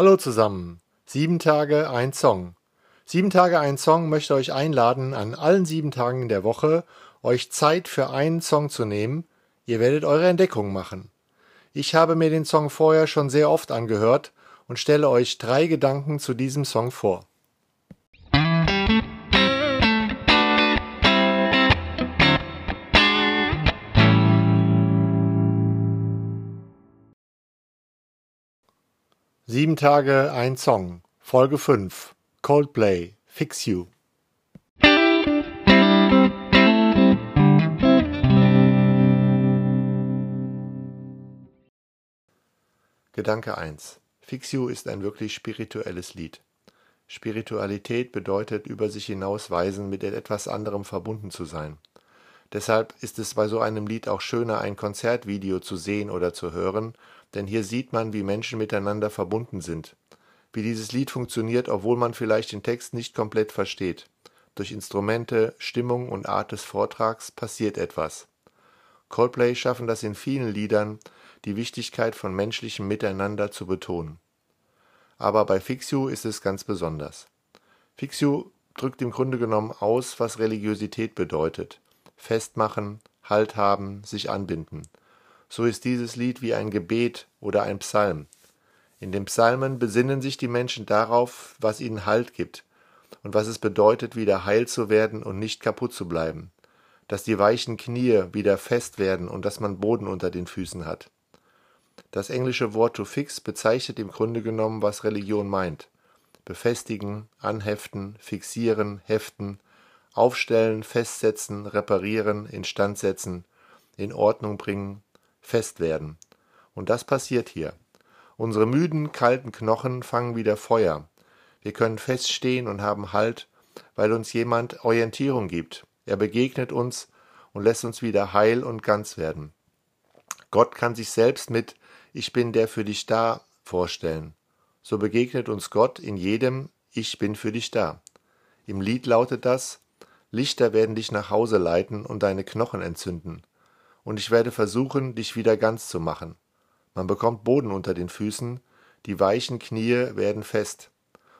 Hallo zusammen. Sieben Tage ein Song. Sieben Tage ein Song möchte euch einladen, an allen sieben Tagen der Woche euch Zeit für einen Song zu nehmen. Ihr werdet eure Entdeckung machen. Ich habe mir den Song vorher schon sehr oft angehört und stelle euch drei Gedanken zu diesem Song vor. Sieben Tage ein Song. Folge 5. Coldplay. Fix You. Gedanke 1. Fix You ist ein wirklich spirituelles Lied. Spiritualität bedeutet über sich hinausweisen, mit etwas anderem verbunden zu sein. Deshalb ist es bei so einem Lied auch schöner, ein Konzertvideo zu sehen oder zu hören, denn hier sieht man, wie Menschen miteinander verbunden sind. Wie dieses Lied funktioniert, obwohl man vielleicht den Text nicht komplett versteht. Durch Instrumente, Stimmung und Art des Vortrags passiert etwas. Coldplay schaffen das in vielen Liedern, die Wichtigkeit von menschlichem Miteinander zu betonen. Aber bei Fix You ist es ganz besonders. Fix You drückt im Grunde genommen aus, was Religiosität bedeutet. Festmachen, Halt haben, sich anbinden so ist dieses Lied wie ein Gebet oder ein Psalm. In den Psalmen besinnen sich die Menschen darauf, was ihnen Halt gibt und was es bedeutet, wieder heil zu werden und nicht kaputt zu bleiben, dass die weichen Knie wieder fest werden und dass man Boden unter den Füßen hat. Das englische Wort to fix bezeichnet im Grunde genommen, was Religion meint. Befestigen, anheften, fixieren, heften, aufstellen, festsetzen, reparieren, instand setzen, in Ordnung bringen, fest werden. Und das passiert hier. Unsere müden, kalten Knochen fangen wieder Feuer. Wir können feststehen und haben Halt, weil uns jemand Orientierung gibt. Er begegnet uns und lässt uns wieder heil und ganz werden. Gott kann sich selbst mit Ich bin der für dich da vorstellen. So begegnet uns Gott in jedem Ich bin für dich da. Im Lied lautet das Lichter werden dich nach Hause leiten und deine Knochen entzünden und ich werde versuchen, dich wieder ganz zu machen. Man bekommt Boden unter den Füßen, die weichen Knie werden fest.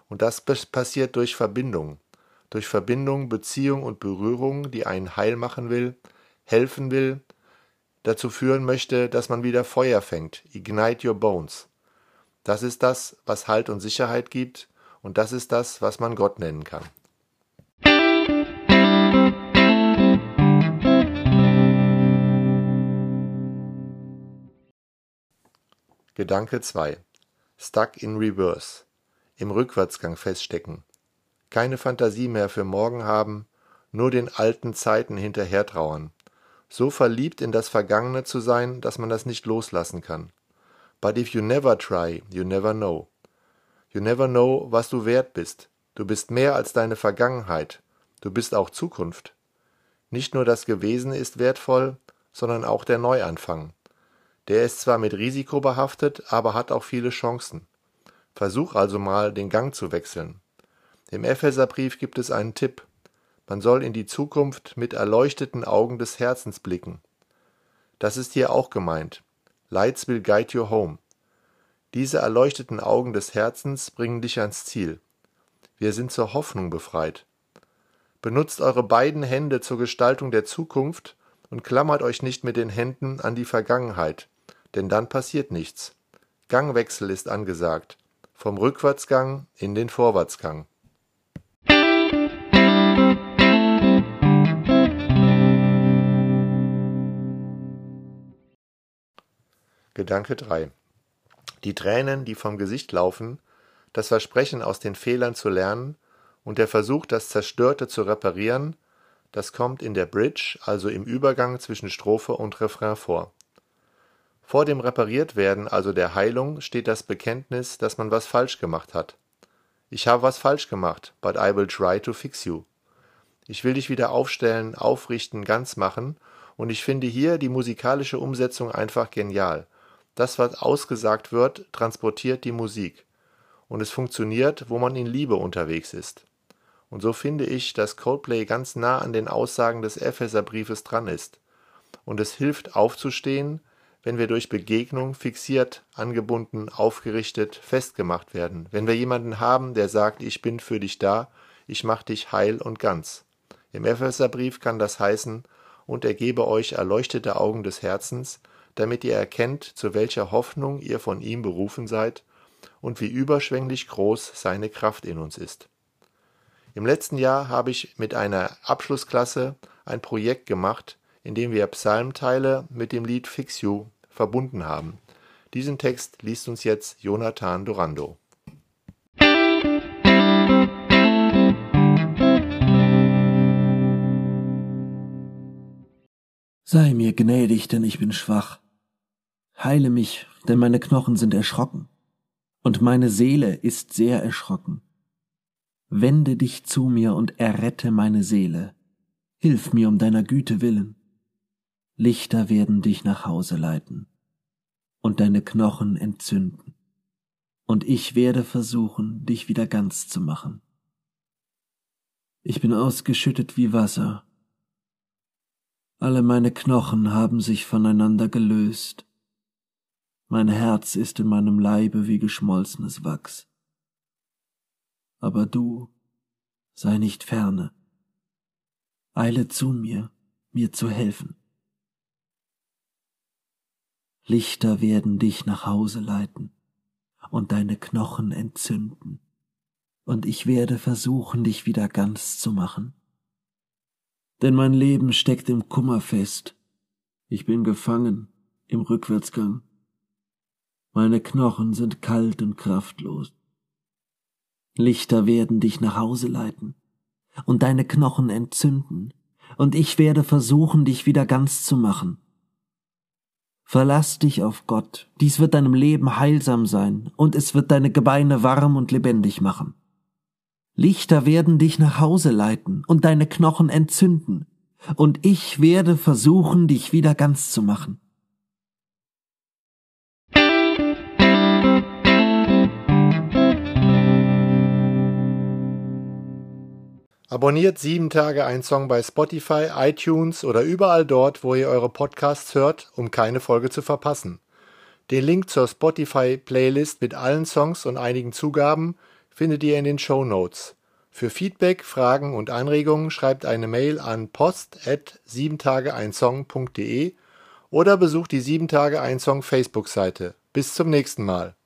Und das passiert durch Verbindung. Durch Verbindung, Beziehung und Berührung, die einen heil machen will, helfen will, dazu führen möchte, dass man wieder Feuer fängt. Ignite your bones. Das ist das, was Halt und Sicherheit gibt, und das ist das, was man Gott nennen kann. Gedanke 2. Stuck in Reverse. Im Rückwärtsgang feststecken. Keine Fantasie mehr für morgen haben, nur den alten Zeiten hinterher trauern. So verliebt in das Vergangene zu sein, dass man das nicht loslassen kann. But if you never try, you never know. You never know, was du wert bist. Du bist mehr als deine Vergangenheit. Du bist auch Zukunft. Nicht nur das Gewesen ist wertvoll, sondern auch der Neuanfang. Der ist zwar mit Risiko behaftet, aber hat auch viele Chancen. Versuch also mal, den Gang zu wechseln. Im Epheserbrief gibt es einen Tipp. Man soll in die Zukunft mit erleuchteten Augen des Herzens blicken. Das ist hier auch gemeint. Lights will guide you home. Diese erleuchteten Augen des Herzens bringen dich ans Ziel. Wir sind zur Hoffnung befreit. Benutzt eure beiden Hände zur Gestaltung der Zukunft und klammert euch nicht mit den Händen an die Vergangenheit denn dann passiert nichts. Gangwechsel ist angesagt. Vom Rückwärtsgang in den Vorwärtsgang. Gedanke 3. Die Tränen, die vom Gesicht laufen, das Versprechen aus den Fehlern zu lernen und der Versuch, das Zerstörte zu reparieren, das kommt in der Bridge, also im Übergang zwischen Strophe und Refrain vor. Vor dem Repariertwerden, also der Heilung, steht das Bekenntnis, dass man was falsch gemacht hat. Ich habe was falsch gemacht, but I will try to fix you. Ich will dich wieder aufstellen, aufrichten, ganz machen, und ich finde hier die musikalische Umsetzung einfach genial. Das, was ausgesagt wird, transportiert die Musik. Und es funktioniert, wo man in Liebe unterwegs ist. Und so finde ich, dass Coldplay ganz nah an den Aussagen des Epheserbriefes dran ist. Und es hilft aufzustehen, wenn wir durch Begegnung fixiert, angebunden, aufgerichtet, festgemacht werden, wenn wir jemanden haben, der sagt, ich bin für dich da, ich mach dich heil und ganz. Im Epheserbrief kann das heißen, und er gebe euch erleuchtete Augen des Herzens, damit ihr erkennt, zu welcher Hoffnung ihr von ihm berufen seid und wie überschwänglich groß seine Kraft in uns ist. Im letzten Jahr habe ich mit einer Abschlussklasse ein Projekt gemacht, in dem wir Psalmteile mit dem Lied Fix You verbunden haben. Diesen Text liest uns jetzt Jonathan Dorando. Sei mir gnädig, denn ich bin schwach. Heile mich, denn meine Knochen sind erschrocken, und meine Seele ist sehr erschrocken. Wende dich zu mir und errette meine Seele. Hilf mir um deiner Güte willen. Lichter werden dich nach Hause leiten und deine Knochen entzünden. Und ich werde versuchen, dich wieder ganz zu machen. Ich bin ausgeschüttet wie Wasser. Alle meine Knochen haben sich voneinander gelöst. Mein Herz ist in meinem Leibe wie geschmolzenes Wachs aber du sei nicht ferne. Eile zu mir, mir zu helfen. Lichter werden dich nach Hause leiten und deine Knochen entzünden, und ich werde versuchen, dich wieder ganz zu machen. Denn mein Leben steckt im Kummer fest, ich bin gefangen im Rückwärtsgang. Meine Knochen sind kalt und kraftlos. Lichter werden dich nach Hause leiten und deine Knochen entzünden, und ich werde versuchen, dich wieder ganz zu machen. Verlass dich auf Gott, dies wird deinem Leben heilsam sein, und es wird deine Gebeine warm und lebendig machen. Lichter werden dich nach Hause leiten und deine Knochen entzünden, und ich werde versuchen, dich wieder ganz zu machen. Abonniert sieben Tage ein Song bei Spotify, iTunes oder überall dort, wo ihr eure Podcasts hört, um keine Folge zu verpassen. Den Link zur Spotify-Playlist mit allen Songs und einigen Zugaben findet ihr in den Show Notes. Für Feedback, Fragen und Anregungen schreibt eine Mail an post@siebentageeinsong.de oder besucht die sieben Tage ein Song Facebook-Seite. Bis zum nächsten Mal.